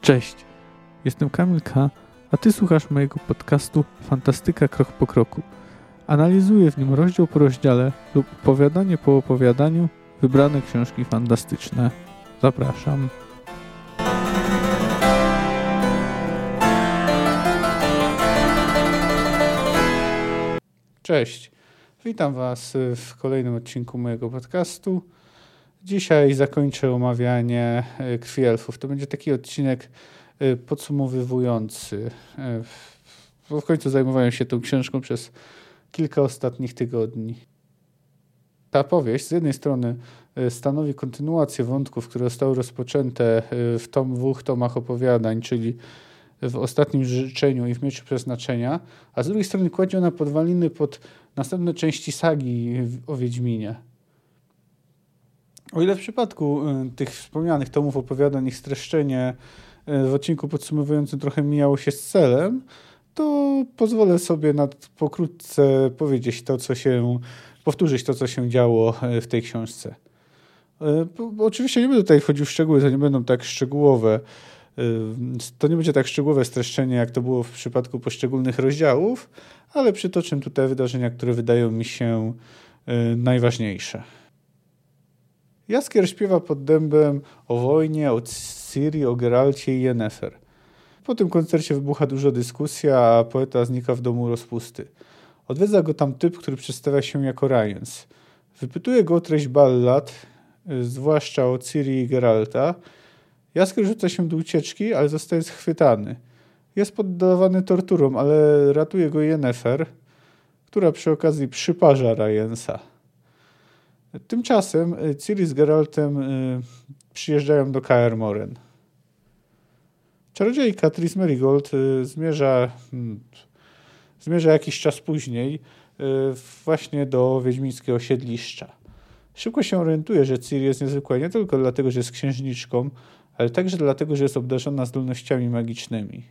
Cześć, jestem Kamil K., a Ty słuchasz mojego podcastu Fantastyka Krok po Kroku. Analizuję w nim rozdział po rozdziale lub opowiadanie po opowiadaniu wybrane książki fantastyczne. Zapraszam. Cześć, witam Was w kolejnym odcinku mojego podcastu. Dzisiaj zakończę omawianie e, Krwi Elfów. To będzie taki odcinek e, podsumowywujący. Bo w końcu zajmowałem się tą książką przez kilka ostatnich tygodni. Ta powieść z jednej strony stanowi kontynuację wątków, które zostały rozpoczęte w tom, dwóch tomach opowiadań, czyli w Ostatnim Życzeniu i w Mieczu Przeznaczenia, a z drugiej strony kładzie ona podwaliny pod następne części sagi o Wiedźminie. O ile w przypadku y, tych wspomnianych tomów opowiadań ich streszczenie y, w odcinku podsumowującym trochę mijało się z celem, to pozwolę sobie nad, pokrótce powiedzieć to, co się, powtórzyć to, co się działo y, w tej książce. Bo oczywiście nie będę tutaj wchodził w szczegóły, to nie będą tak szczegółowe, to nie będzie tak szczegółowe streszczenie, jak to było w przypadku poszczególnych rozdziałów, ale przytoczę tutaj wydarzenia, które wydają mi się najważniejsze. Jaskier śpiewa pod dębem o wojnie, o Ciri, o Geralcie i Yennefer. Po tym koncercie wybucha duża dyskusja, a poeta znika w domu rozpusty. Odwiedza go tam typ, który przedstawia się jako Ryans. Wypytuje go o treść ballad, y, zwłaszcza o Ciri i Geralta. Jaskier rzuca się do ucieczki, ale zostaje schwytany. Jest poddawany torturom, ale ratuje go Yennefer, która przy okazji przyparza Ryansa. Tymczasem y, Ciri z Geraltem y, przyjeżdżają do Kaer Moren. Czarodziejka Tris Merigold y, zmierza, hmm, zmierza jakiś czas później właśnie do wiedźmińskiego siedliszcza. Szybko się orientuje, że Ciri jest niezwykła nie tylko dlatego, że jest księżniczką, ale także dlatego, że jest obdarzona zdolnościami magicznymi.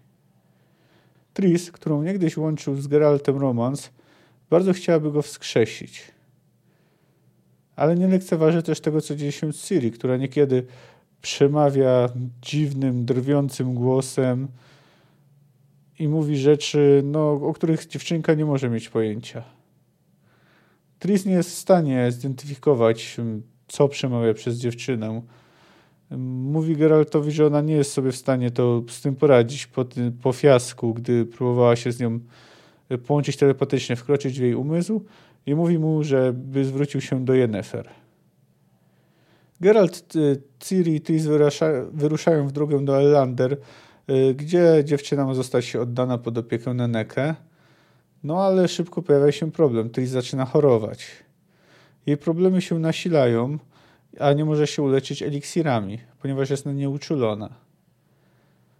Tris, którą niegdyś łączył z Geraltem romans, bardzo chciałaby go wskrzesić – ale nie lekceważy też tego, co dzieje się z Siri, która niekiedy przemawia dziwnym, drwiącym głosem i mówi rzeczy, no, o których dziewczynka nie może mieć pojęcia. Tris nie jest w stanie zidentyfikować, co przemawia przez dziewczynę. Mówi Geraltowi, że ona nie jest sobie w stanie to z tym poradzić po, po fiasku, gdy próbowała się z nią połączyć telepatycznie, wkroczyć w jej umysł i mówi mu, żeby zwrócił się do Yennefer. Geralt, Ciri i Tris wyruszają w drogę do Elander, y, gdzie dziewczyna ma zostać oddana pod opiekę Nenekę. No ale szybko pojawia się problem. Tris zaczyna chorować. Jej problemy się nasilają, a nie może się uleczyć eliksirami, ponieważ jest nieuczulona.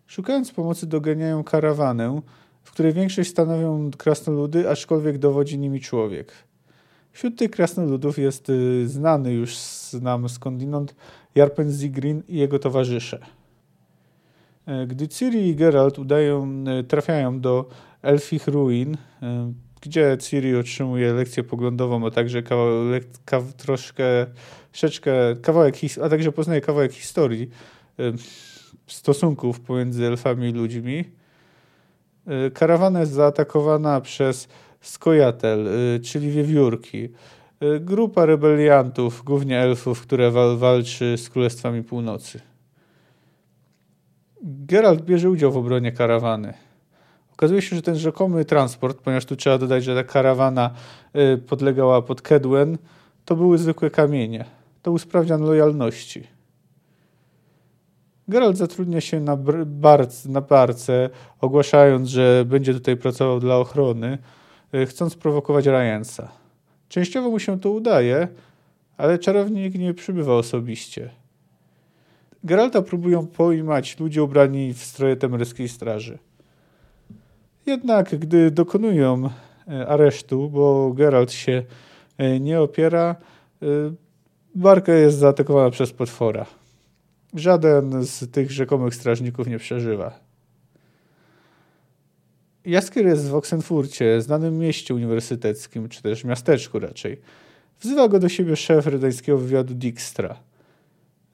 Szukając pomocy doganiają karawanę, w której większość stanowią krasnoludy, aczkolwiek dowodzi nimi człowiek. Wśród tych krasnoludów jest y, znany już nam skądinąd Jarpen Zigrin i jego towarzysze. E, gdy Ciri i Geralt udają, e, trafiają do elfich ruin, e, gdzie Ciri otrzymuje lekcję poglądową, a także kawałek, kaw, troszkę, troszeczkę kawałek, a także poznaje kawałek historii stosunków pomiędzy elfami i ludźmi. Karawana jest zaatakowana przez Skojatel, y, czyli wiewiórki. Y, grupa rebeliantów, głównie elfów, które wal walczy z Królestwami Północy. Geralt bierze udział w obronie karawany. Okazuje się, że ten rzekomy transport, ponieważ tu trzeba dodać, że ta karawana y, podlegała pod Kedwen, to były zwykłe kamienie. To usprawnian lojalności. Geralt zatrudnia się na, barce, na barce, ogłaszając, że będzie tutaj pracował dla ochrony, chcąc prowokować Ryansa. Częściowo mu się to udaje, ale czarownik nie przybywa osobiście. Geralta próbują pojmać ludzie ubrani w stroje temeryskiej straży. Jednak gdy dokonują y, aresztu, bo Geralt się y, nie opiera, barka jest zaatakowana przez potwora. Żaden z tych rzekomych strażników nie przeżywa. Jaskier jest w Oksenfurcie, znanym mieście uniwersyteckim, czy też miasteczku raczej. Wzywa go do siebie szef redańskiego wywiadu Dijkstra.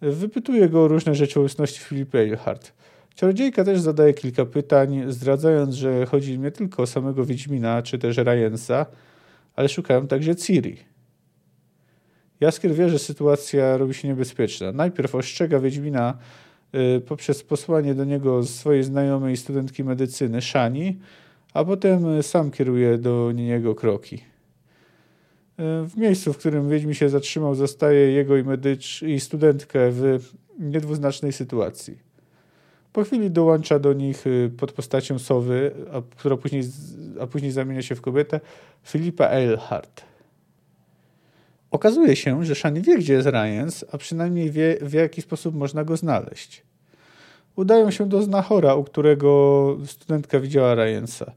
Wypytuje go o różne rzeczywistości Filipa Eilhart. Czarodziejka też zadaje kilka pytań, zdradzając, że chodzi nie tylko o samego Wiedźmina, czy też Ryansa, ale szukają także Ciri. Jaskier wie, że sytuacja robi się niebezpieczna. Najpierw ostrzega Wiedźmina y, poprzez posłanie do niego swojej znajomej studentki medycyny, Shani, a potem sam kieruje do niego kroki. W miejscu, w którym Wiedźmin się zatrzymał, zostaje jego i, medycz, i studentkę w niedwuznacznej sytuacji. Po chwili dołącza do nich y, pod postacią Sowy, a, która później, a później zamienia się w kobietę, Filipa Eilhart. Okazuje się, że Shani wie, gdzie jest Ryans, a przynajmniej wie, w jaki sposób można go znaleźć. Udają się do znachora, u którego studentka widziała Ryansa.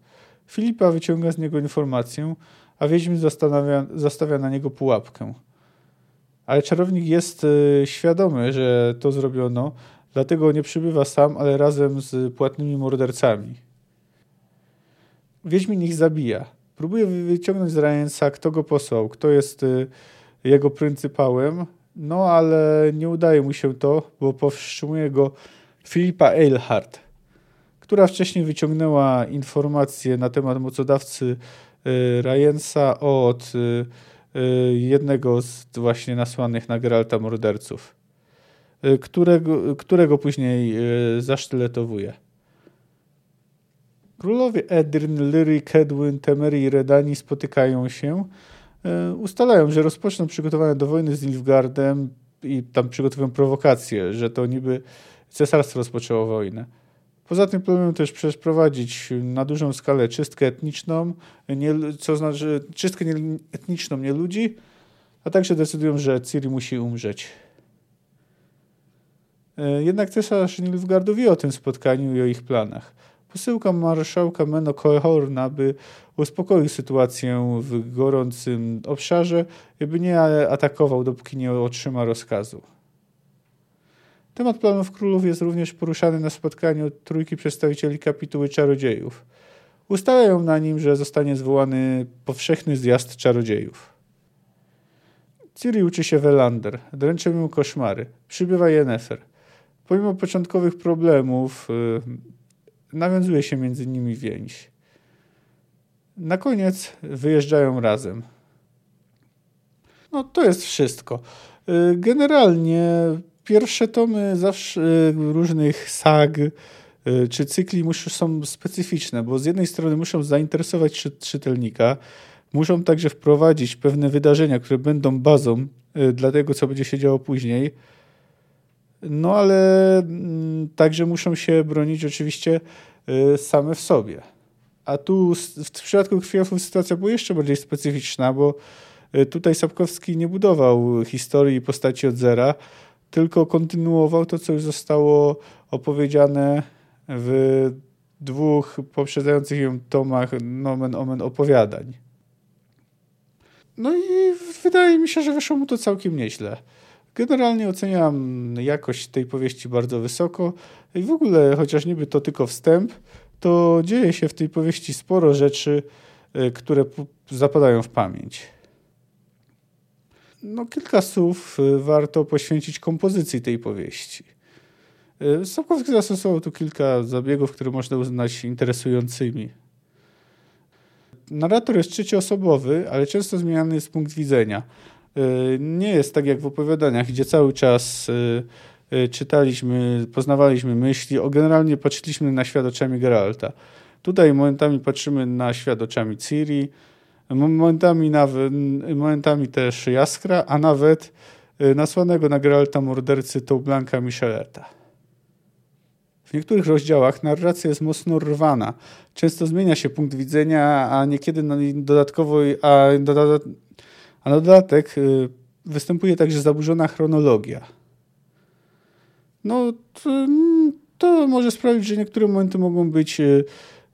Filipa wyciąga z niego informację, a Wiedźmin zastanawia, zastawia na niego pułapkę. Ale czarownik jest y, świadomy, że to zrobiono, dlatego nie przybywa sam, ale razem z płatnymi mordercami. Wiedźmin ich zabija. Próbuje wyciągnąć z Ryansa, kto go posłał, kto jest y, jego pryncypałem, no ale nie udaje mu się to, bo powstrzymuje go Filipa Eilhart, która wcześniej wyciągnęła informacje na temat mocodawcy Y, Ryansa od y, y, jednego z właśnie nasłanych na Geralta morderców, którego, którego później zasztyletowuje. Królowie Edryn, Lyry, Kedwyn, Temery i Redani spotykają się, ustalają, że rozpoczną przygotowania do wojny z Nilfgaardem i tam przygotowują prowokację, że to niby cesarstwo rozpoczęło wojnę. Poza tym planują też przeprowadzić na dużą skalę czystkę etniczną, nie, co znaczy czystkę nie, etniczną nie ludzi, a także decydują, że Ciri musi umrzeć. E, jednak cesarz Nilfgaardu wie o tym spotkaniu i o ich planach. Posyłka marszałka Meno Cohorna, by uspokoił sytuację w gorącym obszarze, by nie atakował, dopóki nie otrzyma rozkazu. Temat planów królów jest również poruszany na spotkaniu trójki przedstawicieli kapituły czarodziejów. Ustalają na nim, że zostanie zwołany powszechny zjazd czarodziejów. Ciri uczy się Welander, dręczą ją koszmary, przybywa Yennefer. Pomimo początkowych problemów yy, nawiązuje się między nimi więź. Na koniec wyjeżdżają razem. No to jest wszystko. Yy, generalnie pierwsze tomy zawsze y, różnych sag y, czy cykli muszą, są specyficzne, bo z jednej strony muszą zainteresować czytelnika, muszą także wprowadzić pewne wydarzenia, które będą bazą y, dla tego, co będzie się działo później. No ale mm, także muszą się bronić oczywiście same w sobie. A tu w przypadku Krwiolfów sytuacja była jeszcze bardziej specyficzna, bo tutaj Sapkowski nie budował historii postaci od zera, tylko kontynuował to, co już zostało opowiedziane w dwóch poprzedzających ją tomach nomen omen opowiadań. No i wydaje mi się, że wyszło mu to całkiem nieźle. Generalnie oceniam jakość tej powieści bardzo wysoko i w ogóle, chociaż niby to tylko wstęp, to dzieje się w tej powieści sporo rzeczy, e, które zapadają w pamięć no, kilka słów y, warto poświęcić kompozycji tej powieści. Y, Sapkowski zastosował tu kilka zabiegów, które można uznać interesującymi. Narrator jest trzecioosobowy, ale często zmieniany jest punkt widzenia. Y, nie jest tak jak w opowiadaniach, gdzie cały czas czytaliśmy, poznawaliśmy myśli, o generalnie patrzyliśmy na świat oczami Geralta. Tutaj momentami patrzymy na świat oczami Ciri, momentami, nawet, momentami też Jaskra, a nawet y, nasłanego na Geralta mordercy Blanka Micheleta. W niektórych rozdziałach narracja jest mocno rwana. Często zmienia się punkt widzenia, a niekiedy dodatkowo, a, a na dodatek y, występuje także zaburzona chronologia. No, to, to może sprawić, że niektóre momenty mogą być y,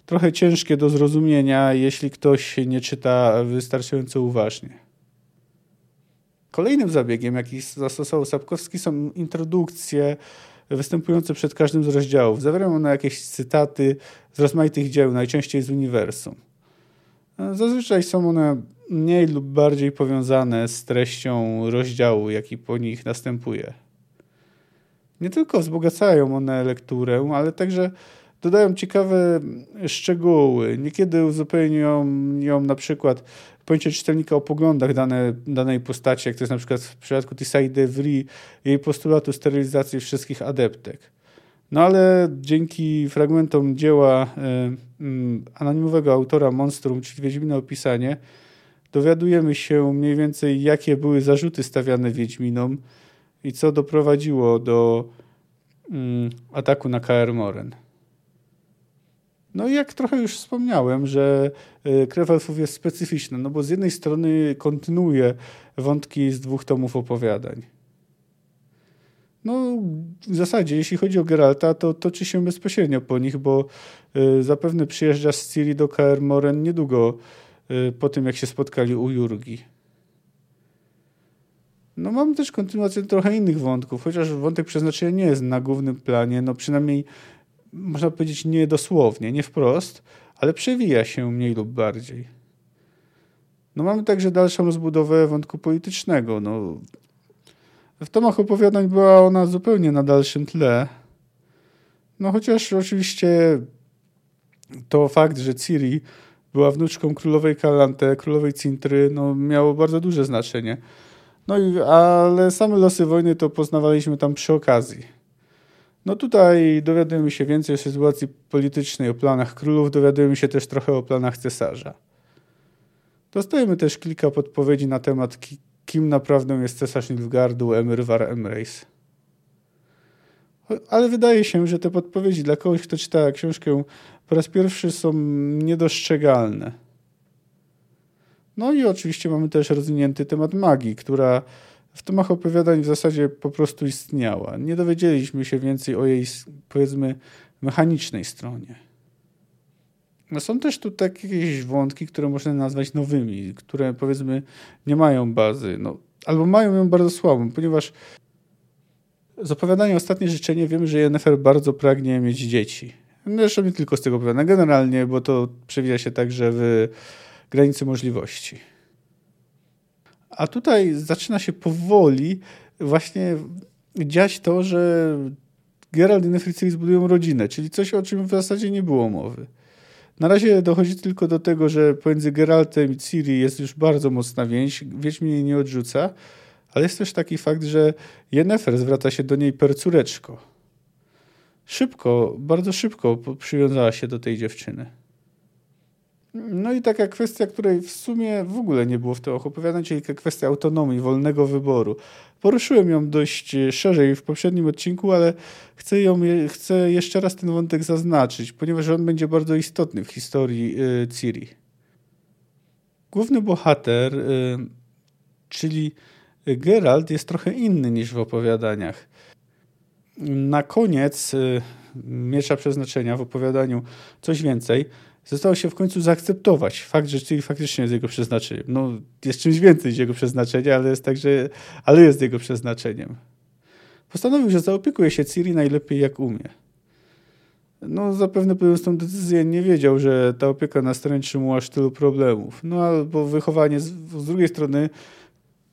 trochę ciężkie do zrozumienia, jeśli ktoś nie czyta wystarczająco uważnie. Kolejnym zabiegiem, jaki zastosował Sapkowski, są introdukcje występujące przed każdym z rozdziałów. Zawierają one jakieś cytaty z rozmaitych dzieł, najczęściej z uniwersum. Zazwyczaj są one mniej lub bardziej powiązane z treścią rozdziału, jaki po nich następuje. Nie tylko wzbogacają one lekturę, ale także dodają ciekawe szczegóły. Niekiedy uzupełnią ją na przykład pojęcie czytelnika o poglądach dane, danej postaci, jak to jest na przykład w przypadku Tisai de Vri, jej postulatu sterylizacji wszystkich adeptek. No ale dzięki fragmentom dzieła y, y, anonimowego autora Monstrum, czyli Wiedźmina Opisanie, dowiadujemy się mniej więcej, jakie były zarzuty stawiane Wiedźminom i co doprowadziło do y, ataku na KR Moren. No i jak trochę już wspomniałem, że e, krew elfów jest specyficzna, no bo z jednej strony kontynuuje wątki z dwóch tomów opowiadań. No, w zasadzie, jeśli chodzi o Geralta, to toczy się bezpośrednio po nich, bo y, zapewne przyjeżdża z Ciri do Kaer Moren niedługo y, po tym, jak się spotkali u Jurgi. No, mamy też kontynuację trochę innych wątków, chociaż wątek przeznaczenia nie jest na głównym planie, no przynajmniej można powiedzieć nie dosłownie, nie wprost, ale przewija się mniej lub bardziej. No mamy także dalszą rozbudowę wątku politycznego. No, w tomach opowiadań była ona zupełnie na dalszym tle. No chociaż oczywiście to fakt, że Ciri była wnuczką królowej Kalante, królowej Cintry, no miało bardzo duże znaczenie. No i, ale same losy wojny to poznawaliśmy tam przy okazji. No tutaj dowiadujemy się więcej o sytuacji politycznej, o planach królów, dowiadujemy się też trochę o planach cesarza. Dostajemy też kilka podpowiedzi na temat, kim naprawdę jest cesarz Nilfgaardu, Emir War Emreis. Ale wydaje się, że te podpowiedzi dla kogoś, kto czyta książkę po raz pierwszy są niedostrzegalne. No i oczywiście mamy też rozwinięty temat magii, która w tomach opowiadań w zasadzie po prostu istniała. Nie dowiedzieliśmy się więcej o jej, powiedzmy, mechanicznej stronie. No są też tu takie jakieś wątki, które można nazwać nowymi, które powiedzmy nie mają bazy, no, albo mają ją bardzo słabą, ponieważ z opowiadania Ostatnie Życzenie wiemy, że Jennifer bardzo pragnie mieć dzieci. Zresztą nie tylko z tego opowiadania, generalnie, bo to przewija się także w granicy możliwości. A tutaj zaczyna się powoli właśnie dziać to, że Geralt i Nefertiti zbudują rodzinę, czyli coś, o czym w zasadzie nie było mowy. Na razie dochodzi tylko do tego, że pomiędzy Geraltem i Ciri jest już bardzo mocna więź, Wiedźmin jej nie odrzuca, ale jest też taki fakt, że Yennefer zwraca się do niej per córeczko. Szybko, bardzo szybko przywiązała się do tej dziewczyny. No i taka kwestia, której w sumie w ogóle nie było w tym opowiadań, czyli kwestia autonomii, wolnego wyboru. Poruszyłem ją dość szerzej w poprzednim odcinku, ale chcę, ją, chcę jeszcze raz ten wątek zaznaczyć, ponieważ on będzie bardzo istotny w historii y, Ciri. Główny bohater, y, czyli Geralt, jest trochę inny niż w opowiadaniach. Na koniec y, Miecza Przeznaczenia w opowiadaniu coś więcej zostało się w końcu zaakceptować fakt, że Ciri faktycznie jest jego przeznaczeniem. No, jest czymś więcej niż jego przeznaczenie, ale jest także, ale jest jego przeznaczeniem. Postanowił, że zaopiekuje się Ciri najlepiej jak umie. No, zapewne podjąc tą decyzję nie wiedział, że ta opieka nastręczy mu aż tylu problemów. No, albo wychowanie z, z drugiej strony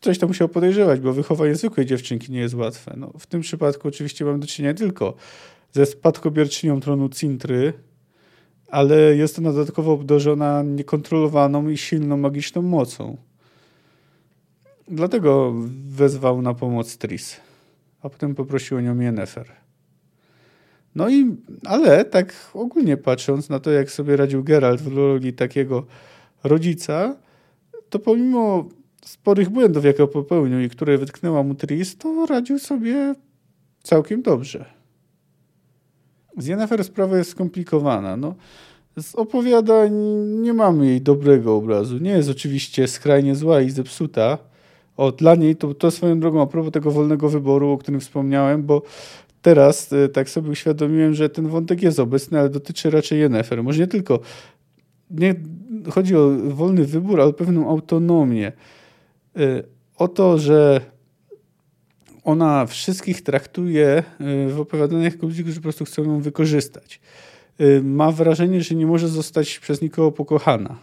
coś tam musiał podejrzewać, bo wychowanie zwykłej dziewczynki nie jest łatwe. No, w tym przypadku oczywiście mam do czynienia tylko ze spadkobierczynią tronu Cintry, ale jest ona dodatkowo obdarzona niekontrolowaną i silną magiczną mocą. Dlatego wezwał na pomoc Tris, a potem poprosił o nią Yennefer. No i, ale tak ogólnie patrząc na to, jak sobie radził Geralt w roli takiego rodzica, to pomimo sporych błędów, jakie popełnił i które wytknęła mu Tris, to radził sobie całkiem dobrze. Z Yennefer sprawa jest skomplikowana. No, z opowiadań nie mamy jej dobrego obrazu. Nie jest oczywiście skrajnie zła i zepsuta. O, dla niej to, to swoją drogą a propos tego wolnego wyboru, o którym wspomniałem, bo teraz e, tak sobie uświadomiłem, że ten wątek jest obecny, ale dotyczy raczej Yennefer. Może nie tylko nie chodzi o wolny wybór, ale o pewną autonomię. E, o to, że ona wszystkich traktuje e, w opowiadaniach jako ludzi, którzy po prostu chcą ją wykorzystać. Y, ma wrażenie, że nie może zostać przez nikogo pokochana.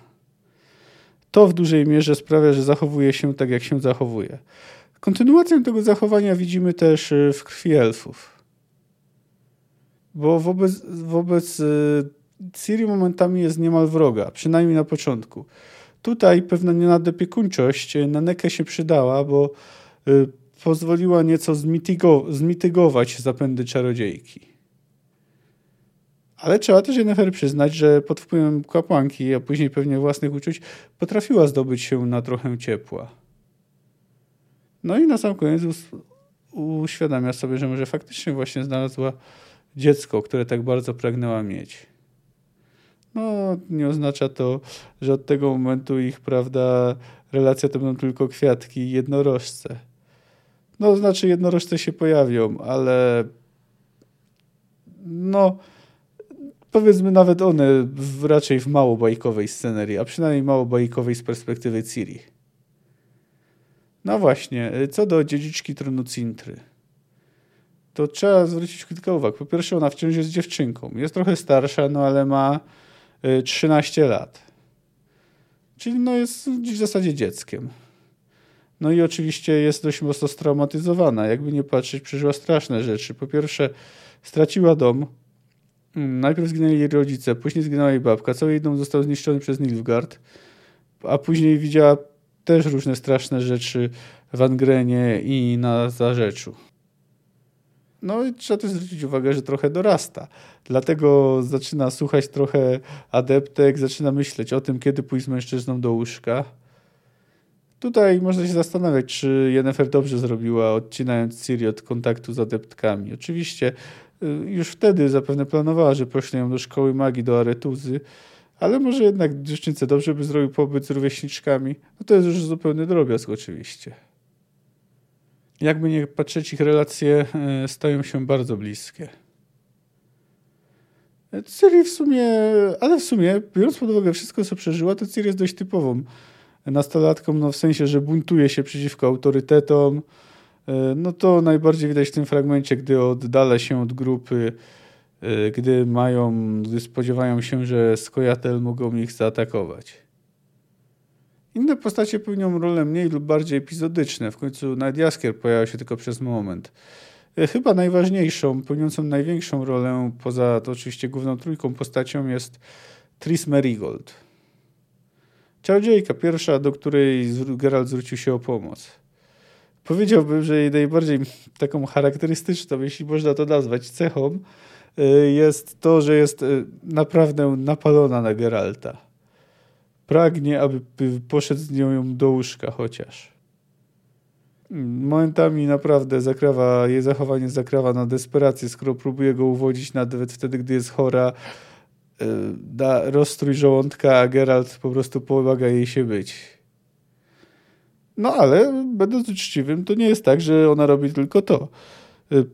To w dużej mierze sprawia, że zachowuje się tak, jak się zachowuje. Kontynuację tego zachowania widzimy też y, w krwi elfów. bo wobec, wobec Ciri momentami jest niemal wroga, przynajmniej na początku. Tutaj pewna nienadopiekuńczość na Nekę się przydała, bo pozwoliła nieco zmitygować zapędy czarodziejki. Ale trzeba też Jennifer przyznać, że pod wpływem kapłanki, a później pewnie własnych uczuć, potrafiła zdobyć się na trochę ciepła. No i na sam koniec uświadamia sobie, że może faktycznie właśnie znalazła dziecko, które tak bardzo pragnęła mieć. No, nie oznacza to, że od tego momentu ich, prawda, relacja to będą tylko kwiatki i jednorożce. No, znaczy jednorożce się pojawią, ale no, powiedzmy nawet one w, raczej w mało bajkowej scenerii, a przynajmniej mało bajkowej z perspektywy Ciri. No właśnie, co do dziedziczki tronu Cintry. To trzeba zwrócić kilka uwag. Po pierwsze, ona wciąż jest dziewczynką. Jest trochę starsza, no ale ma 13 y, lat. Czyli no jest w zasadzie dzieckiem. No i oczywiście jest dość mocno straumatyzowana. Jakby nie patrzeć, przeżyła straszne rzeczy. Po pierwsze, straciła dom. Mm, najpierw zginęli jej rodzice, później zginęła jej babka. Cały jej dom został zniszczony przez Nilfgaard. A później widziała też różne straszne rzeczy w Angrenie i na Zarzeczu. No i trzeba też zwrócić uwagę, że trochę dorasta. Dlatego zaczyna słuchać trochę adeptek, zaczyna myśleć o tym, kiedy pójść z mężczyzną do łóżka. Tutaj można się zastanawiać, czy Yennefer dobrze zrobiła, odcinając Ciri od kontaktu z adeptkami. Oczywiście y, już wtedy zapewne planowała, że pośle ją do szkoły magii, do Aretuzy, ale może jednak dziewczynce dobrze by zrobił pobyt z rówieśniczkami. No to jest już zupełny drobiazg oczywiście. Jakby nie patrzeć, ich relacje y, stają się bardzo bliskie. Ciri w sumie, ale w sumie, biorąc pod uwagę wszystko, co przeżyła, to Ciri jest dość typową nastolatką, no w sensie, że buntuje się przeciwko autorytetom. E, no to najbardziej widać w tym fragmencie, gdy oddala się od grupy, e, gdy mają, gdy spodziewają się, że Skojatel mogą ich zaatakować. Inne postacie pełnią rolę mniej lub bardziej epizodyczne. W końcu nawet Jaskier pojawia się tylko przez moment. E, chyba najważniejszą, pełniącą największą rolę, poza to oczywiście główną trójką postacią jest Tris Merigold. Czarodziejka pierwsza, do której Geralt zwrócił się o pomoc. Powiedziałbym, że jej najbardziej taką charakterystyczną, jeśli można to nazwać, cechą y, jest to, że jest y, naprawdę napalona na Geralta. Pragnie, aby poszedł z nią do łóżka chociaż. Momentami naprawdę zakrawa, jej zachowanie zakrawa na desperację, skoro próbuje go uwodzić nawet wtedy, gdy jest chora, da rozstrój żołądka, a Geralt po prostu pomaga jej się być. No ale będąc uczciwym, to nie jest tak, że ona robi tylko to.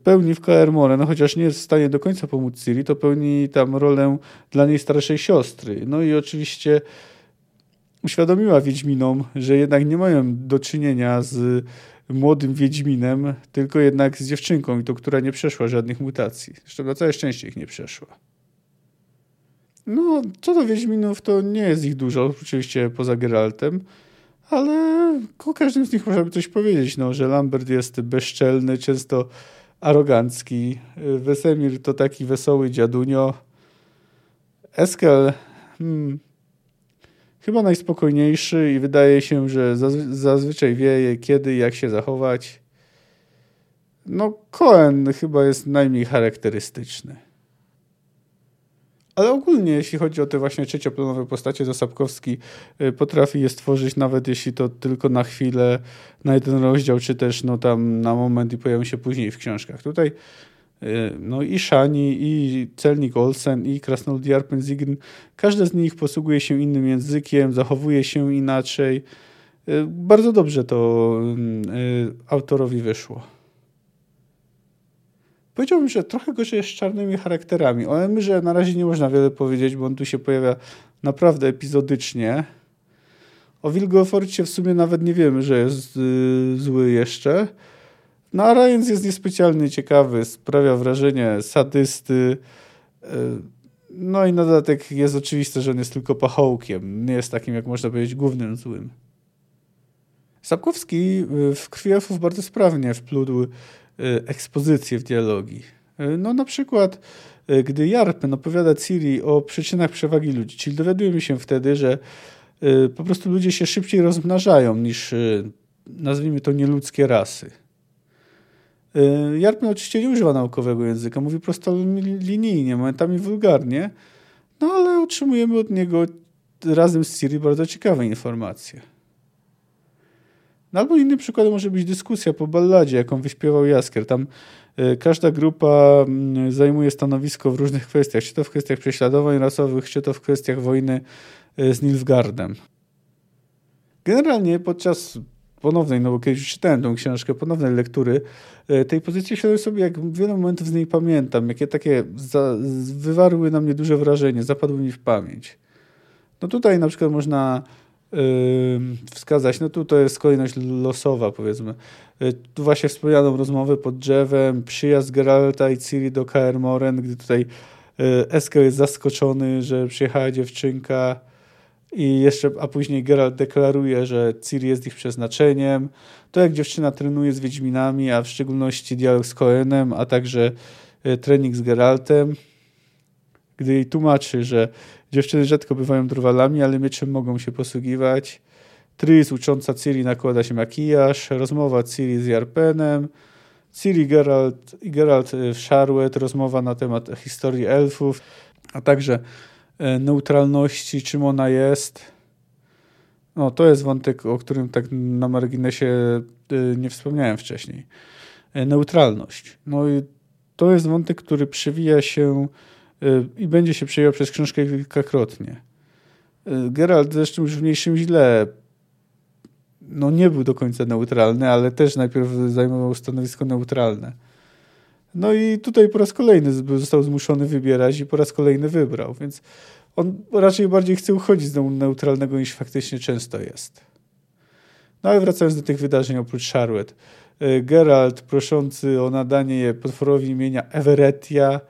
Pełni w Kaer no chociaż nie jest w stanie do końca pomóc Ciri, to pełni tam rolę dla niej starszej siostry. No i oczywiście uświadomiła Wiedźminom, że jednak nie mają do czynienia z młodym Wiedźminem, tylko jednak z dziewczynką, i to która nie przeszła żadnych mutacji. Zresztą na całe szczęście ich nie przeszła. No, co do Wiedźminów, to nie jest ich dużo, oczywiście poza Geraltem, ale o każdym z nich można by coś powiedzieć, no, że Lambert jest bezczelny, często arogancki, Wesemir to taki wesoły dziadunio, Eskel hmm, chyba najspokojniejszy i wydaje się, że zazwyczaj wie kiedy i jak się zachować. No, Cohen chyba jest najmniej charakterystyczny. Ale ogólnie, jeśli chodzi o te właśnie trzecioplanowe postacie, to Sapkowski y, potrafi je stworzyć, nawet jeśli to tylko na chwilę, na jeden rozdział, czy też no, tam na moment i pojawią się później w książkach. Tutaj y, no i Shani, i Celnik Olsen, i Krasnolud Jarpen każdy z nich posługuje się innym językiem, zachowuje się inaczej. Y, bardzo dobrze to autorowi wyszło. Powiedziałbym, że trochę gorzej jest z czarnymi charakterami. O Emyrze na razie nie można wiele powiedzieć, bo on tu się pojawia naprawdę epizodycznie. O Wilgeforcie w sumie nawet nie wiemy, że jest yy, zły jeszcze. No a Ryans jest niespecjalnie ciekawy, sprawia wrażenie sadysty. Yy, no i na dodatek jest oczywiste, że on jest tylko pachołkiem. Nie jest takim, jak można powiedzieć, głównym złym. Sapkowski y, w Krwi Elfów bardzo sprawnie wplótł Y, ekspozycję w dialogi. No na przykład, gdy Jarpen opowiada Ciri o przyczynach przewagi ludzi, czyli dowiadujemy się wtedy, że po prostu ludzie się szybciej rozmnażają niż nazwijmy to nieludzkie rasy. Jarpen oczywiście nie używa naukowego języka, mówi prosto linijnie, momentami wulgarnie, no ale otrzymujemy od niego razem z Ciri bardzo ciekawe informacje. No albo innym przykładem może być dyskusja po balladzie, jaką wyśpiewał Jaskier. Tam y, każda grupa y, zajmuje stanowisko w różnych kwestiach, czy to w kwestiach prześladowań rasowych, czy to w kwestiach wojny y, z Nilfgaardem. Generalnie podczas ponownej, no bo kiedyś czytałem tę książkę, ponownej lektury tej pozycji, świadom sobie, jak wiele momentów z niej pamiętam, jakie takie za, wywarły na mnie duże wrażenie, zapadły mi w pamięć. No tutaj na przykład można wskazać, no tu to jest kolejność losowa powiedzmy. Y, tu właśnie wspomnianą rozmowę pod drzewem, przyjazd Geralta i Ciri do Kaer Moren, gdy tutaj y, Eskel jest zaskoczony, że przyjechała dziewczynka i jeszcze, a później Geralt deklaruje, że Ciri jest ich przeznaczeniem. To jak dziewczyna trenuje z Wiedźminami, a w szczególności dialog z Coenem, a także y, trening z Geraltem gdy jej tłumaczy, że dziewczyny rzadko bywają drwalami, ale mieczem mogą się posługiwać. Tris ucząca Ciri nakłada się makijaż, rozmowa Ciri z Jarpenem, Ciri Geralt, Geralt w Charlotte, rozmowa na temat historii elfów, a także e, neutralności, czym ona jest. No, to jest wątek, o którym tak na marginesie e, nie wspomniałem wcześniej. E, neutralność. No i to jest wątek, który przewija się Y, i będzie się przejął przez książkę kilkakrotnie. Y, Geralt zresztą już w mniejszym źle no nie był do końca neutralny, ale też najpierw zajmował stanowisko neutralne. No i tutaj po raz kolejny został zmuszony wybierać i po raz kolejny wybrał, więc on raczej bardziej chce uchodzić z neutralnego niż faktycznie często jest. No ale wracając do tych wydarzeń oprócz Charlotte. Y, Geralt proszący o nadanie potworowi imienia Everettia,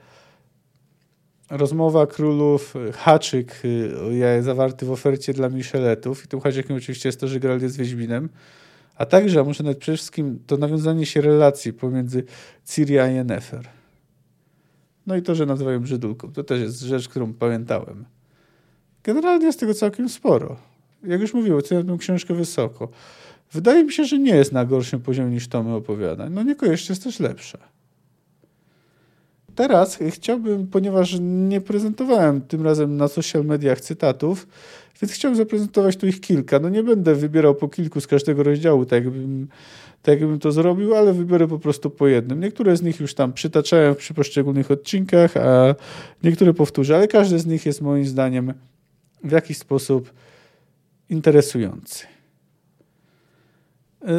Rozmowa Królów, haczyk y, zawarty w ofercie dla Micheletów i tym haczykiem oczywiście jest to, że Geralt jest Wiedźminem, a także, a może nawet przede wszystkim to nawiązanie się relacji pomiędzy Ciri a Yennefer. No i to, że nazywają brzydulką, to też jest rzecz, którą pamiętałem. Generalnie jest tego całkiem sporo. Jak już mówiłem, oceniam tę książkę wysoko. Wydaje mi się, że nie jest na gorszym poziomie niż tomy opowiadań. No niekoniecznie jest też lepsza. Teraz chciałbym, ponieważ nie prezentowałem tym razem na social mediach cytatów, więc chciałbym zaprezentować tu ich kilka. No nie będę wybierał po kilku z każdego rozdziału, tak jakbym, tak jakbym to zrobił, ale wybiorę po prostu po jednym. Niektóre z nich już tam przytaczałem przy poszczególnych odcinkach, a niektóre powtórzę, ale każdy z nich jest moim zdaniem w jakiś sposób interesujący.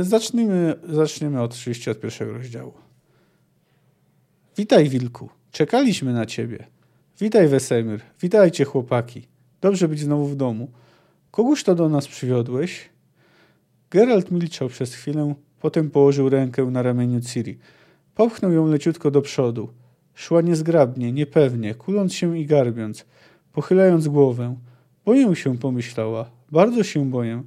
Zacznijmy, zaczniemy oczywiście od pierwszego rozdziału. Witaj, wilku. Czekaliśmy na ciebie. Witaj, Wesemir. Witajcie, chłopaki. Dobrze być znowu w domu. Kogóż to do nas przywiodłeś? Geralt milczał przez chwilę, potem położył rękę na ramieniu Ciri. Popchnął ją leciutko do przodu. Szła niezgrabnie, niepewnie, kuląc się i garbiąc, pochylając głowę. Boję się, pomyślała. Bardzo się boję.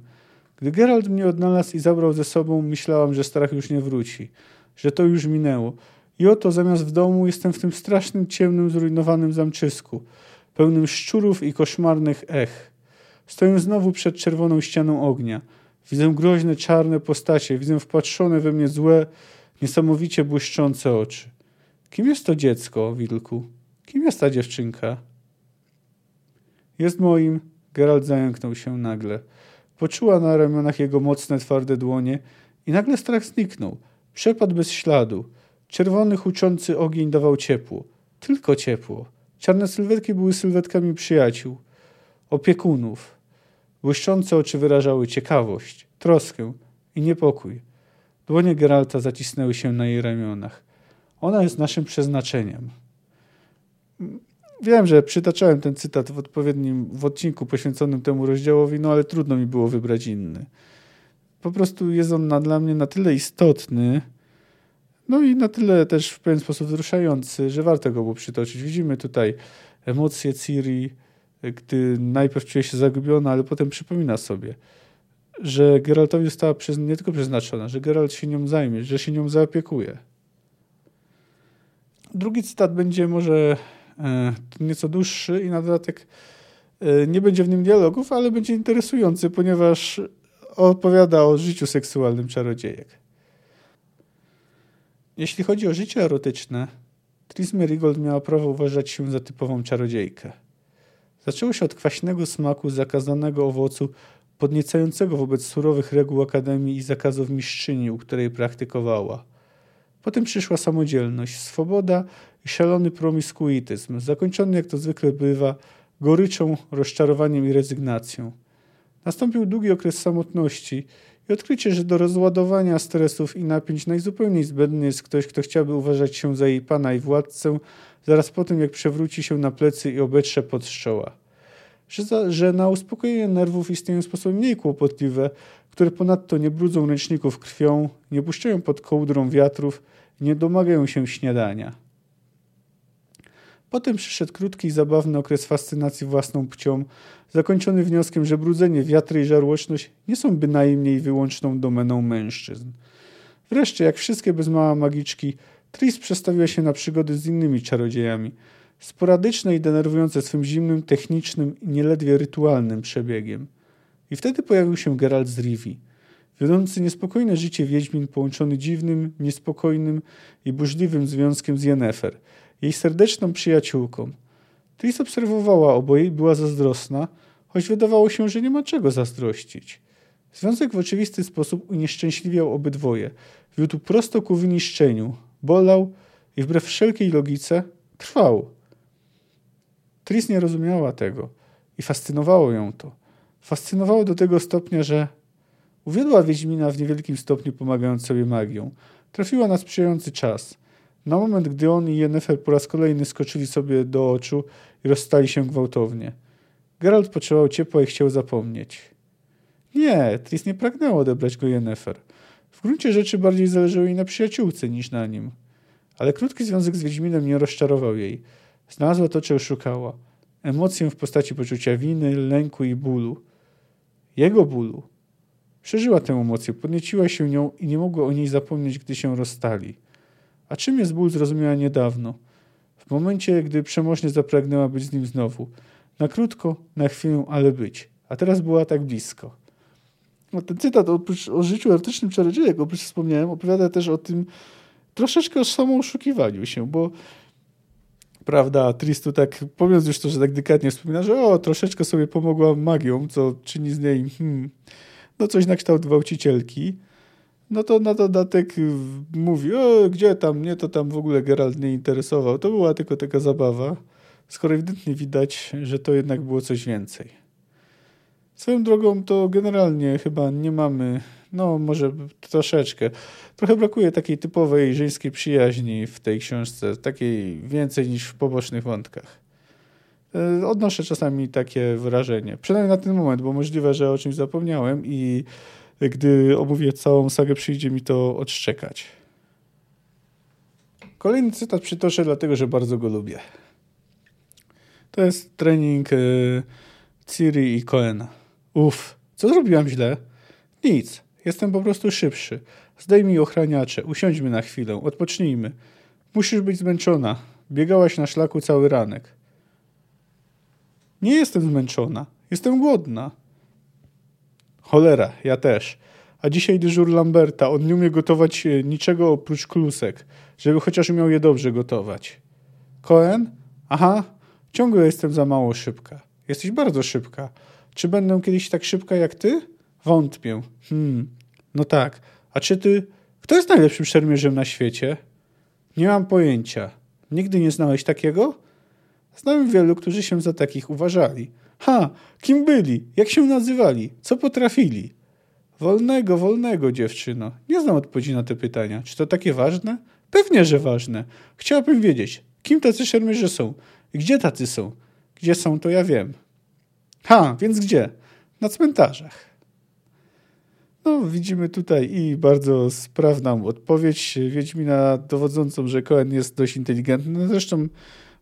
Gdy Geralt mnie odnalazł i zabrał ze sobą, myślałam, że strach już nie wróci, że to już minęło, i oto zamiast w domu jestem w tym strasznym, ciemnym, zrujnowanym zamczysku, pełnym szczurów i koszmarnych ech. Stoję znowu przed czerwoną ścianą ognia. Widzę groźne, czarne postacie, widzę wpatrzone we mnie złe, niesamowicie błyszczące oczy. Kim jest to dziecko, wilku? Kim jest ta dziewczynka? Jest moim. Geralt zająknął się nagle. Poczuła na ramionach jego mocne, twarde dłonie i nagle strach zniknął. Przepadł bez śladu. Czerwony, huczący ogień dawał ciepło. Tylko ciepło. Czarne sylwetki były sylwetkami przyjaciół, opiekunów. Błyszczące oczy wyrażały ciekawość, troskę i niepokój. Dłonie Geralta zacisnęły się na jej ramionach. Ona jest naszym przeznaczeniem. Wiem, że przytaczałem ten cytat w odpowiednim w odcinku poświęconym temu rozdziałowi, no ale trudno mi było wybrać inny. Po prostu jest on na, dla mnie na tyle istotny, no i na tyle też w pewien sposób wzruszający, że warto go było przytoczyć. Widzimy tutaj emocje Ciri, gdy najpierw czuje się zagubiona, ale potem przypomina sobie, że Geraltowi została przez, nie tylko przeznaczona, że Geralt się nią zajmie, że się nią zaopiekuje. Drugi cytat będzie może e, nieco dłuższy i na dodatek e, nie będzie w nim dialogów, ale będzie interesujący, ponieważ opowiada o życiu seksualnym czarodziejek. Jeśli chodzi o życie erotyczne, Tris Merigold miała prawo uważać się za typową czarodziejkę. Zaczęło się od kwaśnego smaku zakazanego owocu, podniecającego wobec surowych reguł Akademii i zakazów mistrzyni, u której praktykowała. Potem przyszła samodzielność, swoboda i szalony promiskuityzm, zakończony jak to zwykle bywa goryczą, rozczarowaniem i rezygnacją. Nastąpił długi okres samotności odkrycie, że do rozładowania stresów i napięć najzupełniej zbędny jest ktoś, kto chciałby uważać się za jej pana i władcę, zaraz po tym, jak przewróci się na plecy i obetrze pod szczoła. Że, za, że na uspokojenie nerwów istnieją sposoby mniej kłopotliwe, które ponadto nie brudzą ręczników krwią, nie puszczają pod kołdrą wiatrów, nie domagają się śniadania. Potem przyszedł krótki i zabawny okres fascynacji własną płcią, zakończony wnioskiem, że brudzenie, wiatry i żarłoczność nie są bynajmniej wyłączną domeną mężczyzn. Wreszcie, jak wszystkie bez mała magiczki, Tris przestawiła się na przygody z innymi czarodziejami, sporadyczne i denerwujące swym zimnym, technicznym i nieledwie rytualnym przebiegiem. I wtedy pojawił się Geralt z Rivi, wiodący niespokojne życie Wiedźmin połączony dziwnym, niespokojnym i burzliwym związkiem z Yennefer, jej serdeczną przyjaciółką. Tris obserwowała oboje i była zazdrosna, choć wydawało się, że nie ma czego zazdrościć. Związek w oczywisty sposób unieszczęśliwiał obydwoje. Wiódł prosto ku wyniszczeniu, bolał i wbrew wszelkiej logice trwał. Tris nie rozumiała tego i fascynowało ją to. Fascynowało do tego stopnia, że uwiodła Wiedźmina w niewielkim stopniu pomagając sobie magią. Trafiła na sprzyjający czas. Na moment, gdy on i Yennefer po raz kolejny skoczyli sobie do oczu i rozstali się gwałtownie. Geralt potrzebował ciepła i chciał zapomnieć. Nie, Tris nie pragnęła odebrać go Yennefer. W gruncie rzeczy bardziej zależało jej na przyjaciółce niż na nim. Ale krótki związek z Wiedźminem nie rozczarował jej. Znalazła to, czego szukała. Emocję w postaci poczucia winy, lęku i bólu. Jego bólu. Przeżyła tę emocję, podnieciła się nią i nie mogła o niej zapomnieć, gdy się rozstali. A czym jest ból zrozumiała niedawno. W momencie, gdy przemożnie zapragnęła być z nim znowu. Na krótko, na chwilę, ale być. A teraz była tak blisko. No, ten cytat oprócz, o życiu erotycznym czarodziejek, oprócz wspomniałem, opowiada też o tym troszeczkę o samooszukiwaniu się, bo prawda, Tristu tak, mówiąc już to, że tak delikatnie wspomina, że o, troszeczkę sobie pomogła magią, co czyni z niej hmm, no coś na kształt gwałcicielki, no to na dodatek mówi, o, gdzie tam, mnie to tam w ogóle Geralt nie interesował, to była tylko taka zabawa, skoro ewidentnie widać, że to jednak było coś więcej. Swoją drogą to generalnie chyba nie mamy, no może troszeczkę, trochę brakuje takiej typowej żeńskiej przyjaźni w tej książce, takiej więcej niż w pobocznych wątkach. E, odnoszę czasami takie wrażenie, przynajmniej na ten moment, bo możliwe, że o czymś zapomniałem i gdy omówię całą sagę, przyjdzie mi to odszczekać. Kolejny cytat przytoczę, dlatego że bardzo go lubię. To jest trening e, Ciri i Coena. Uff, co zrobiłam źle? Nic, jestem po prostu szybszy. Zdejmij ochraniacze, usiądźmy na chwilę, odpocznijmy. Musisz być zmęczona. Biegałaś na szlaku cały ranek. Nie jestem zmęczona. Jestem głodna. Cholera, ja też. A dzisiaj dyżur Lamberta. On nie umie gotować e, niczego oprócz klusek, żeby chociaż umiał je dobrze gotować. Cohen? Aha, ciągle jestem za mało szybka. Jesteś bardzo szybka. Czy będę kiedyś tak szybka jak ty? Wątpię. Hmm, no tak. A czy ty... Kto jest najlepszym szermierzem na świecie? Nie mam pojęcia. Nigdy nie znałeś takiego? Znałem wielu, którzy się za takich uważali. Ha, kim byli? Jak się nazywali? Co potrafili? Wolnego, wolnego, dziewczyno. Nie znam odpowiedzi na te pytania. Czy to takie ważne? Pewnie, że ważne. Chciałbym wiedzieć, kim tacy szermierze są gdzie tacy są. Gdzie są, to ja wiem. Ha, więc gdzie? Na cmentarzach. No, widzimy tutaj i bardzo sprawną odpowiedź Wiedźmina dowodzącą, że Cohen jest dość inteligentny. No, zresztą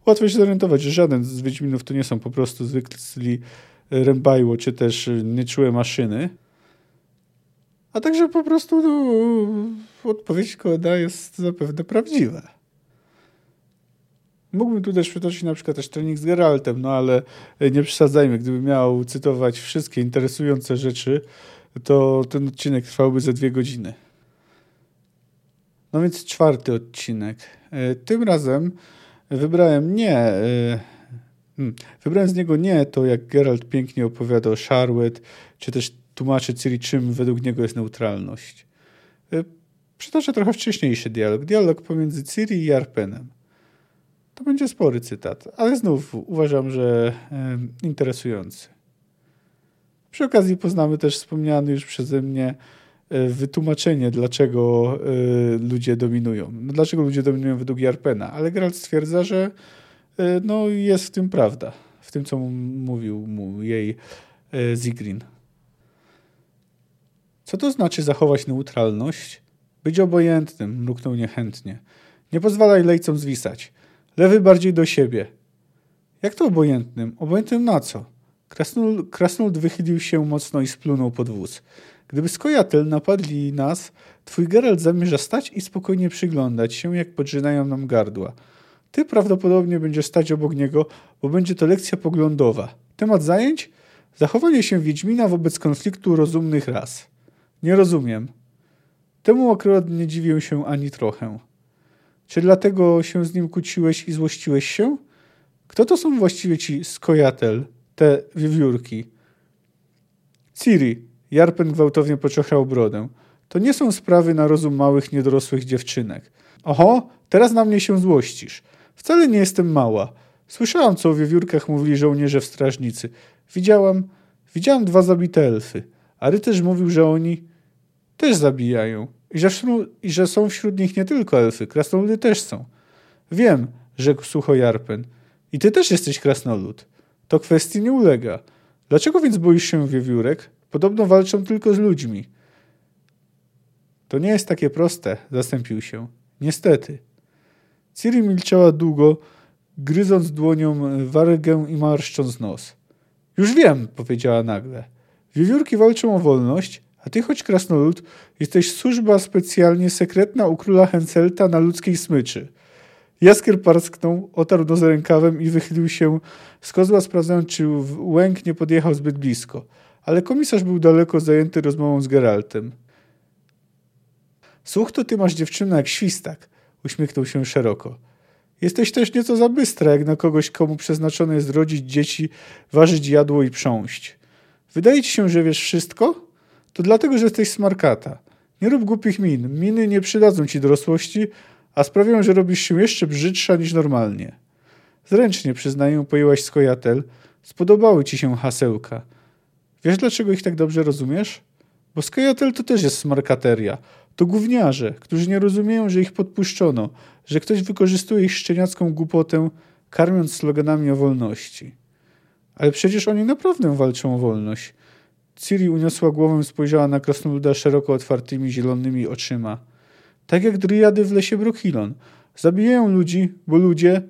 łatwo się zorientować, że żaden z Wiedźminów to nie są po prostu zwykli rębajło, czy też nieczułe maszyny. A także po prostu no, odpowiedź Coena jest zapewne prawdziwa. Mógłbym tu też przytoczyć na przykład też trening z Geraltem, no ale nie przesadzajmy. Gdybym miał cytować wszystkie interesujące rzeczy, to ten odcinek trwałby ze dwie godziny. No więc czwarty odcinek. E, tym razem wybrałem nie. E, hmm, wybrałem z niego nie to, jak Geralt pięknie opowiada o Charlotte, czy też tłumaczy Ciri, czym według niego jest neutralność. E, przytoczę trochę wcześniejszy dialog. Dialog pomiędzy Ciri i Arpenem. To będzie spory cytat, ale znów uważam, że interesujący. Przy okazji poznamy też wspomniany już przeze mnie wytłumaczenie, dlaczego e, ludzie dominują. No, dlaczego ludzie dominują według Jarpena, ale Geralt stwierdza, że e, no, jest w tym prawda, w tym, co mówił mu jej Zigrin. Co to znaczy zachować neutralność? Być obojętnym, mruknął niechętnie. Nie pozwalaj lejcom zwisać. Lewy bardziej do siebie. Jak to obojętnym? Obojętnym na co? Krasnolud, Krasnolud wychylił się mocno i splunął pod wóz. Gdyby skojatel napadli nas, twój Geralt zamierza stać i spokojnie przyglądać się, jak podżynają nam gardła. Ty prawdopodobnie będziesz stać obok niego, bo będzie to lekcja poglądowa. Temat zajęć? Zachowanie się Wiedźmina wobec konfliktu rozumnych ras. Nie rozumiem. Temu akurat nie dziwię się ani trochę. Czy dlatego się z nim kłóciłeś i złościłeś się? Kto to są właściwie ci skojatel, te wiewiórki? Ciri, Jarpen gwałtownie poczochrał brodę. To nie są sprawy na rozum małych, niedorosłych dziewczynek. Oho, teraz na mnie się złościsz. Wcale nie jestem mała. Słyszałam, co o wiewiórkach mówili żołnierze w strażnicy. Widziałam, widziałam dwa zabite elfy. A rycerz mówił, że oni też zabijają. I że, I że są wśród nich nie tylko elfy, krasnoludy też są. Wiem, rzekł sucho Jarpen. I ty też jesteś krasnolud. To kwestii nie ulega. Dlaczego więc boisz się wiewiórek? Podobno walczą tylko z ludźmi. To nie jest takie proste, zastąpił się. Niestety. Ciri milczała długo, gryząc dłonią wargę i marszcząc nos. Już wiem, powiedziała nagle. Wiewiórki walczą o wolność, a ty, choć krasnolud, jesteś służba specjalnie sekretna u króla Henselta na ludzkiej smyczy. Jaskier parsknął, otarł nos rękawem i wychylił się z kozła, sprawdzając, czy łęk nie podjechał zbyt blisko ale komisarz był daleko zajęty rozmową z Geraltem. Słuch to ty masz dziewczynę jak świstak, uśmiechnął się szeroko. Jesteś też nieco za bystra, jak na kogoś, komu przeznaczone jest rodzić dzieci, ważyć jadło i prząść. Wydaje ci się, że wiesz wszystko? To dlatego, że jesteś smarkata. Nie rób głupich min. Miny nie przydadzą ci dorosłości, a sprawią, że robisz się jeszcze brzydsza niż normalnie. Zręcznie, przyznaję, pojęłaś skojatel. Spodobały ci się hasełka. Wiesz, dlaczego ich tak dobrze rozumiesz? Bo Skojatel to też jest smarkateria. To gówniarze, którzy nie rozumieją, że ich podpuszczono, że ktoś wykorzystuje ich szczeniacką głupotę, karmiąc sloganami o wolności. Ale przecież oni naprawdę walczą o wolność. Ciri uniosła głowę i spojrzała na krasnoluda szeroko otwartymi, zielonymi oczyma. Tak jak dryjady w lesie Brookilon. Zabijają ludzi, bo ludzie,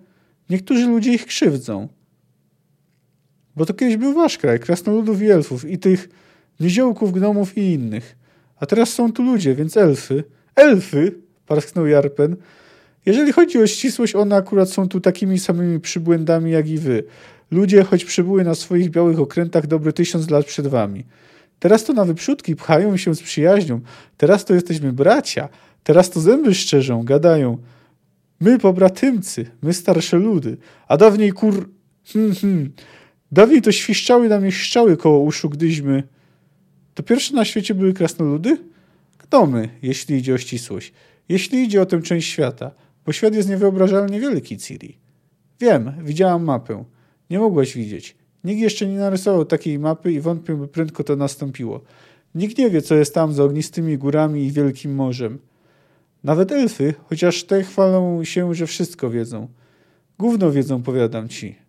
niektórzy ludzie ich krzywdzą. Bo to kiedyś był wasz kraj, krasnoludów i elfów i tych niziołków, gnomów i innych. A teraz są tu ludzie, więc elfy. Elfy! Parsknął Jarpen. Jeżeli chodzi o ścisłość, one akurat są tu takimi samymi przybłędami jak i wy. Ludzie, choć przybyły na swoich białych okrętach dobry tysiąc lat przed wami. Teraz to na wyprzódki pchają się z przyjaźnią. Teraz to jesteśmy bracia. Teraz to zęby szczerzą, gadają. My pobratymcy, my starsze ludy. A dawniej kur... Hmm, hmm. Dawniej to świszczały nam szczały koło uszu, gdyśmy... To pierwsze na świecie były krasnoludy? Gnomy, jeśli idzie o ścisłość. Jeśli idzie o tę część świata. Bo świat jest niewyobrażalnie wielki, Ciri. Wiem, widziałam mapę. Nie mogłaś widzieć. Nikt jeszcze nie narysował takiej mapy i wątpię, by prędko to nastąpiło. Nikt nie wie, co jest tam za ognistymi górami i wielkim morzem. Nawet elfy, chociaż te chwalą się, że wszystko wiedzą. Gówno wiedzą, powiadam ci.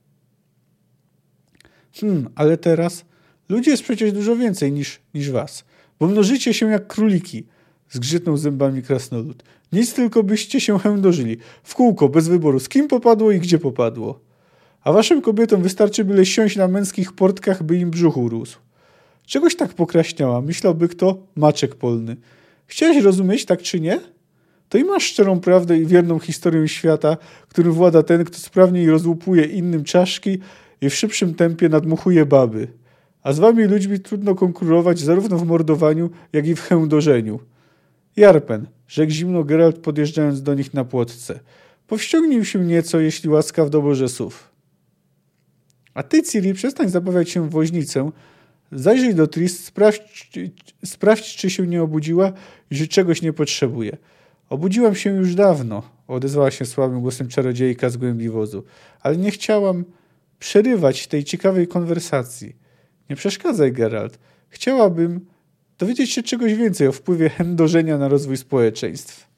Hmm, ale teraz ludzi jest przecież dużo więcej niż, niż was, bo mnożycie się jak króliki, zgrzytnął zębami krasnolud. Nic tylko byście się chędożyli, w kółko, bez wyboru, z kim popadło i gdzie popadło. A waszym kobietom wystarczy byle siąść na męskich portkach, by im brzuch urósł. Czegoś tak pokraśniała, myślałby kto, maczek polny. Chciałeś rozumieć, tak czy nie? to i masz szczerą prawdę i wierną historię świata, którym włada ten, kto sprawniej rozłupuje innym czaszki i w szybszym tempie nadmuchuje baby. A z wami ludźmi trudno konkurować zarówno w mordowaniu, jak i w chędożeniu. Jarpen, rzekł zimno Geralt podjeżdżając do nich na płotce. Powściągnij się nieco, jeśli łaska w doborze słów. A ty, Ciri, przestań zabawiać się w woźnicę. Zajrzyj do Tris, sprawdź, sprawdź, czy się nie obudziła i że czegoś nie potrzebuje. Obudziłam się już dawno, odezwała się słabym głosem czarodziejka z głębi wozu, ale nie chciałam przerywać tej ciekawej konwersacji. Nie przeszkadzaj, Geralt. Chciałabym dowiedzieć się czegoś więcej o wpływie chędożenia na rozwój społeczeństw.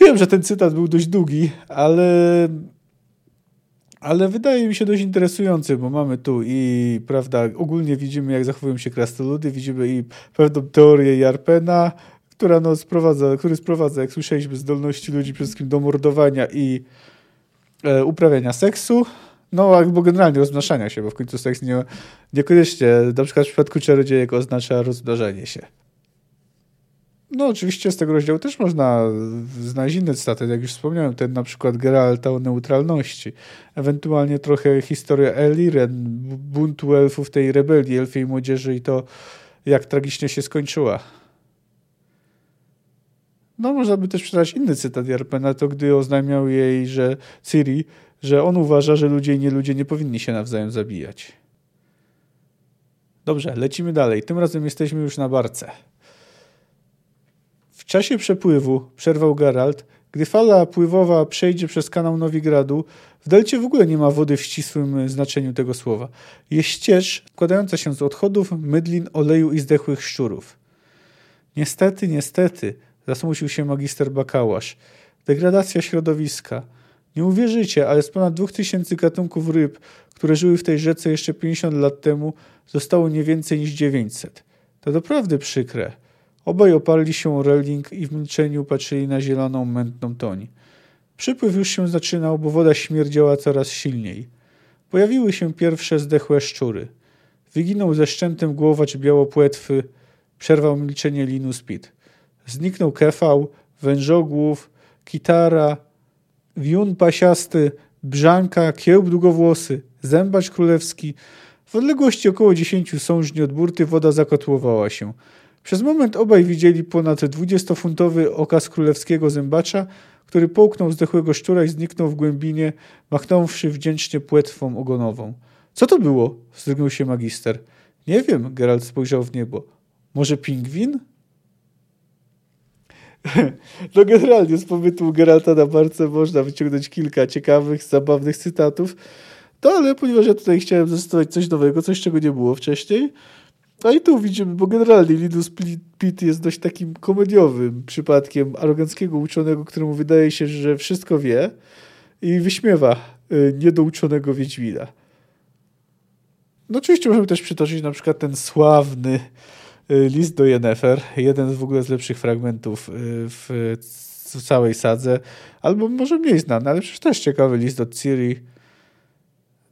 Wiem, że ten cytat był dość długi, ale ale wydaje mi się dość interesujący, bo mamy tu i, prawda, ogólnie widzimy, jak zachowują się krasnoludy, widzimy i pewną teorię Jarpena, która no sprowadza, który sprowadza, jak słyszeliśmy, zdolności ludzi przede wszystkim do mordowania i e, uprawiania seksu, no albo generalnie rozmnażania się, bo w końcu seks nie, niekoniecznie, na przykład w przypadku czarodziejek oznacza rozmnażanie się. No oczywiście z tego rozdziału też można znaleźć inne cytaty, jak już wspomniałem, ten na przykład Geralta o neutralności, ewentualnie trochę historia Eliren, buntu elfów, tej rebelii elfiej młodzieży i to jak tragicznie się skończyła. No można by też przeczytać inny cytat Jarpena, to gdy oznajmiał jej, że Ciri, że on uważa, że ludzie i nie ludzie nie powinni się nawzajem zabijać. Dobrze, lecimy dalej. Tym razem jesteśmy już na barce. W czasie przepływu, przerwał Geralt, gdy fala pływowa przejdzie przez kanał Nowigradu, w delcie w ogóle nie ma wody w ścisłym znaczeniu tego słowa. Jest ścież składająca się z odchodów, mydlin, oleju i zdechłych szczurów. Niestety, niestety, zasmucił się magister Bakałasz. Degradacja środowiska. Nie uwierzycie, ale z ponad 2000 gatunków ryb, które żyły w tej rzece jeszcze 50 lat temu, zostało nie więcej niż 900. To doprawdy przykre. Obaj oparli się o reling i w milczeniu patrzyli na zieloną, mętną toń. Przypływ już się zaczynał, bo woda śmierdziała coraz silniej. Pojawiły się pierwsze zdechłe szczury. Wyginął ze szczętem głowacz białopłetwy, przerwał milczenie Linus Pit. Zniknął kefał, wężogłów, kitara, wiun pasiasty, brzanka, kiełb długowłosy, zębacz królewski. W odległości około dziesięciu sążni od burty woda zakotłowała się. Przez moment obaj widzieli ponad dwudziestofuntowy okaz królewskiego zębacza, który połknął zdechłego szczura i zniknął w głębinie, machnąwszy wdzięcznie płetwą ogonową. Co to było? wzdrygnął się magister. Nie wiem, Geralt spojrzał w niebo. Może pingwin? No generalnie z pobytu Geralta na barce można wyciągnąć kilka ciekawych, zabawnych cytatów. No ale ponieważ ja tutaj chciałem zastosować coś nowego, coś czego nie było wcześniej, a i tu widzimy, bo generalnie Linus Pitt jest dość takim komediowym przypadkiem aroganckiego uczonego, któremu wydaje się, że wszystko wie i wyśmiewa y, niedouczonego Wiedźmina. No oczywiście możemy też przytoczyć na przykład ten sławny list do Yennefer, jeden z w ogóle z lepszych fragmentów y, w, całej sadze, albo może mniej znany, ale przecież też ciekawy list od Ciri.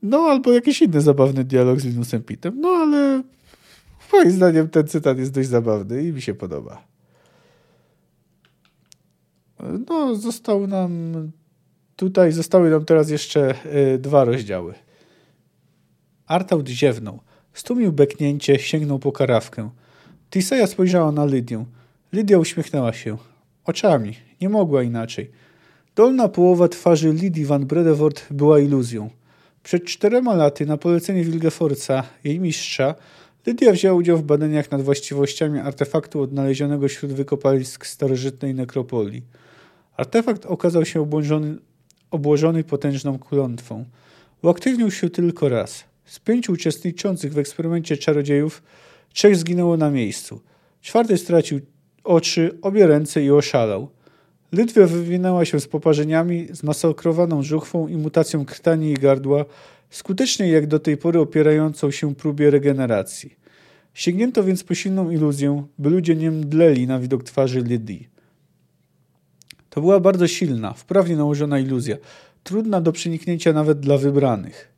No, albo jakiś inny zabawny dialog z Linusem Pittem. No, ale Moim zdaniem ten cytat jest dość zabawny i mi się podoba. No, został nam tutaj, zostały nam teraz jeszcze y, dwa rozdziały. Artaud ziewnął. Stłumił beknięcie, sięgnął po karawkę. Tiseja spojrzała na Lydię. Lydia uśmiechnęła się. Oczami. Nie mogła inaczej. Dolna połowa twarzy Lidii van Bredewort była iluzją. Przed czterema laty na polecenie Wilgeforca, jej mistrza, Lydia wzięła udział w badaniach nad właściwościami artefaktu odnalezionego wśród wykopalisk starożytnej nekropolii. Artefakt okazał się obłożony, obłożony potężną klątwą. Uaktywnił się tylko raz. Z pięciu uczestniczących w eksperymencie czarodziejów trzech zginęło na miejscu. Czwarty stracił oczy, obie ręce i oszalał. Lydwia wywinęła się z poparzeniami, zmasakrowaną żuchwą i mutacją krtani i gardła, skutecznie jak do tej pory opierającą się próbie regeneracji. Sięgnięto więc po silną iluzję, by ludzie nie mdleli na widok twarzy Lydii. To była bardzo silna, wprawnie nałożona iluzja, trudna do przeniknięcia nawet dla wybranych.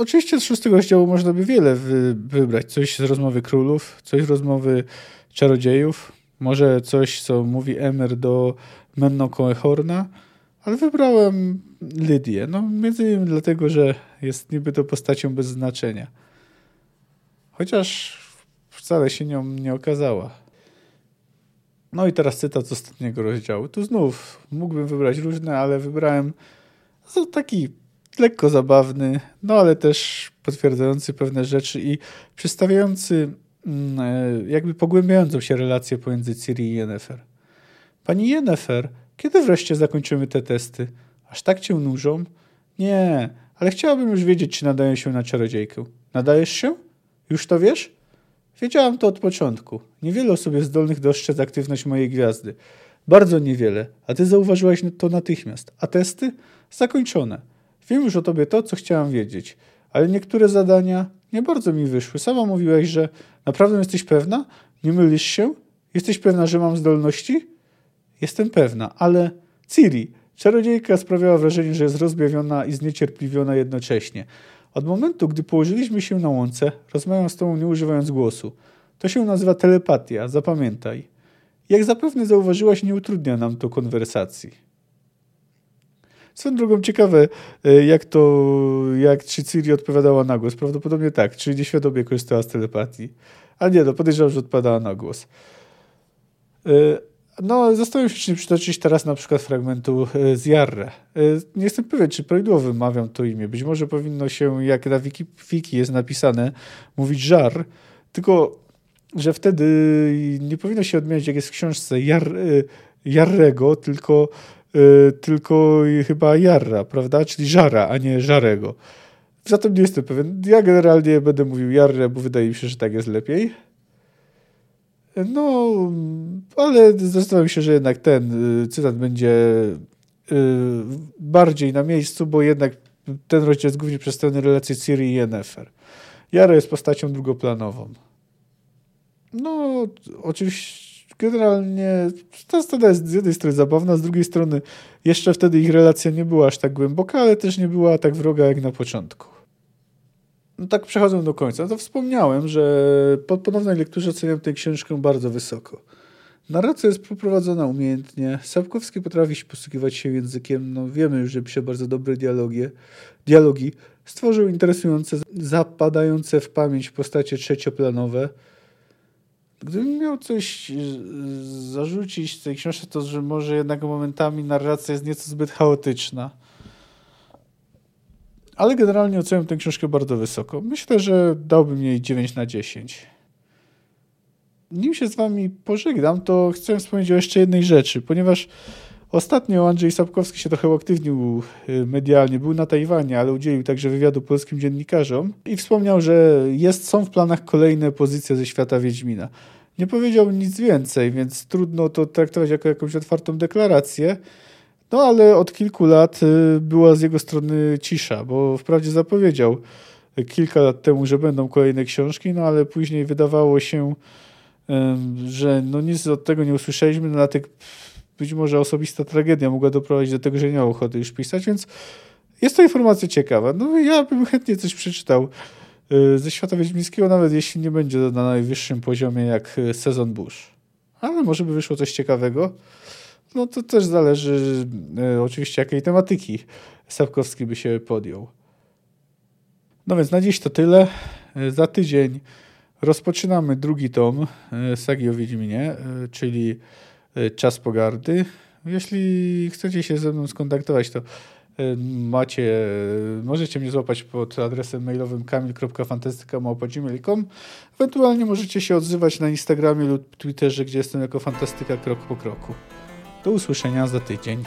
Oczywiście z szóstego rozdziału można by wiele wy wybrać. Coś z rozmowy królów, coś z rozmowy czarodziejów, Może coś, co mówi Emer do Menno Coehorna, ale wybrałem Lydię. No, między innymi dlatego, że jest niby to postacią bez znaczenia. Chociaż wcale się nią nie okazała. No i teraz cytat z ostatniego rozdziału. Tu znów mógłbym wybrać różne, ale wybrałem taki lekko zabawny, no ale też potwierdzający pewne rzeczy i przedstawiający mm, e, jakby pogłębiającą się relację pomiędzy Ciri i Yennefer. Pani Yennefer, kiedy wreszcie zakończymy te testy? Aż tak cię nużą? Nie, ale chciałabym już wiedzieć, czy nadaję się na czarodziejkę. Nadajesz się? Już to wiesz? Wiedziałam to od początku. Niewiele osób jest zdolnych dostrzec aktywność mojej gwiazdy. Bardzo niewiele, a ty zauważyłaś to natychmiast. A testy? Zakończone. Wiem już o tobie to, co chciałam wiedzieć, ale niektóre zadania nie bardzo mi wyszły. Sama mówiłaś, że naprawdę jesteś pewna? Nie mylisz się? Jesteś pewna, że mam zdolności? Jestem pewna, ale Ciri, czarodziejka sprawiała wrażenie, że jest rozbawiona i zniecierpliwiona jednocześnie. Od momentu, gdy położyliśmy się na łące, rozmawiam z tobą nie używając głosu. To się nazywa telepatia, zapamiętaj. Jak zapewne zauważyłaś, nie utrudnia nam to konwersacji. Swoją drogą ciekawe, e, jak to, jak czy Ciri odpowiadała na głos. Prawdopodobnie tak, czyli nieświadomie korzystała z telepatii. A nie, no podejrzewam, że odpowiadała na głos. E, no, zastanawiam się, czy nie przytoczyć teraz na przykład fragmentu e, z Jarre. Nie jestem pewien, czy prawidłowo mawiam to imię. Być może powinno się, jak na wiki, wiki jest napisane, mówić żar, tylko że wtedy nie powinno się odmieniać, jak jest w książce Jar, Jarrego, tylko tylko chyba Jarra, prawda? Czyli Żara, a nie Żarego. Zatem nie jestem pewien. Ja generalnie będę mówił Jarrę, bo wydaje mi się, że tak jest lepiej. No, ale zastanawiam się, że jednak ten y, cytat będzie y, bardziej na miejscu, bo jednak ten rozdział jest głównie przedstawiony relacje Ciri i Yennefer. Jara jest postacią drugoplanową. No, oczywiście generalnie ta scena jest z jednej strony zabawna, z drugiej strony jeszcze wtedy ich relacja nie była aż tak głęboka, ale też nie była tak wroga jak na początku. No tak przechodzę do końca. No to wspomniałem, że po ponownej lekturze oceniam tę książkę bardzo wysoko. Narracja jest poprowadzona umiejętnie. Sapkowski potrafi posługiwać się językiem. No wiemy już, że pisze bardzo dobre dialogi. dialogi. Stworzył interesujące, zapadające w pamięć postacie trzecioplanowe. Gdybym miał coś e, zarzucić tej książce, to że może jednak momentami narracja jest nieco zbyt chaotyczna. Ale generalnie oceniam tę książkę bardzo wysoko. Myślę, że dałbym jej 9 na 10. Nim się z wami pożegnam, to chcę wspomnieć o jeszcze jednej rzeczy, ponieważ ostatnio Andrzej Sapkowski się trochę uaktywnił e, medialnie. Był na Tajwanie, ale udzielił także wywiadu polskim dziennikarzom i wspomniał, że jest, są w planach kolejne pozycje ze świata Wiedźmina. Nie powiedział nic więcej, więc trudno to traktować jako jakąś otwartą deklarację. No ale od kilku lat y, była z jego strony cisza, bo wprawdzie zapowiedział kilka lat temu, że będą kolejne książki, no ale później wydawało się, że no nic od tego nie usłyszeliśmy, no dlatego być może osobista tragedia mogła doprowadzić do tego, że nie miał ochoty już pisać, więc jest to informacja ciekawa. No ja bym chętnie coś przeczytał Y, ze świata wiedźmińskiego, nawet jeśli nie będzie na najwyższym poziomie jak y, sezon Bush. Ale może by wyszło coś ciekawego. No to też zależy y, oczywiście jakiej tematyki Sapkowski by się podjął. No więc na dziś to tyle. Za tydzień rozpoczynamy drugi tom sagi o Wiedźminie, czyli Czas Pogardy. Jeśli chcecie się ze mną skontaktować, to macie, możecie mnie złapać pod adresem mailowym kamil.fantastyka.gmail.com Ewentualnie możecie się odzywać na Instagramie lub Twitterze, gdzie jestem jako fantastyka krok po kroku. Do usłyszenia za tydzień.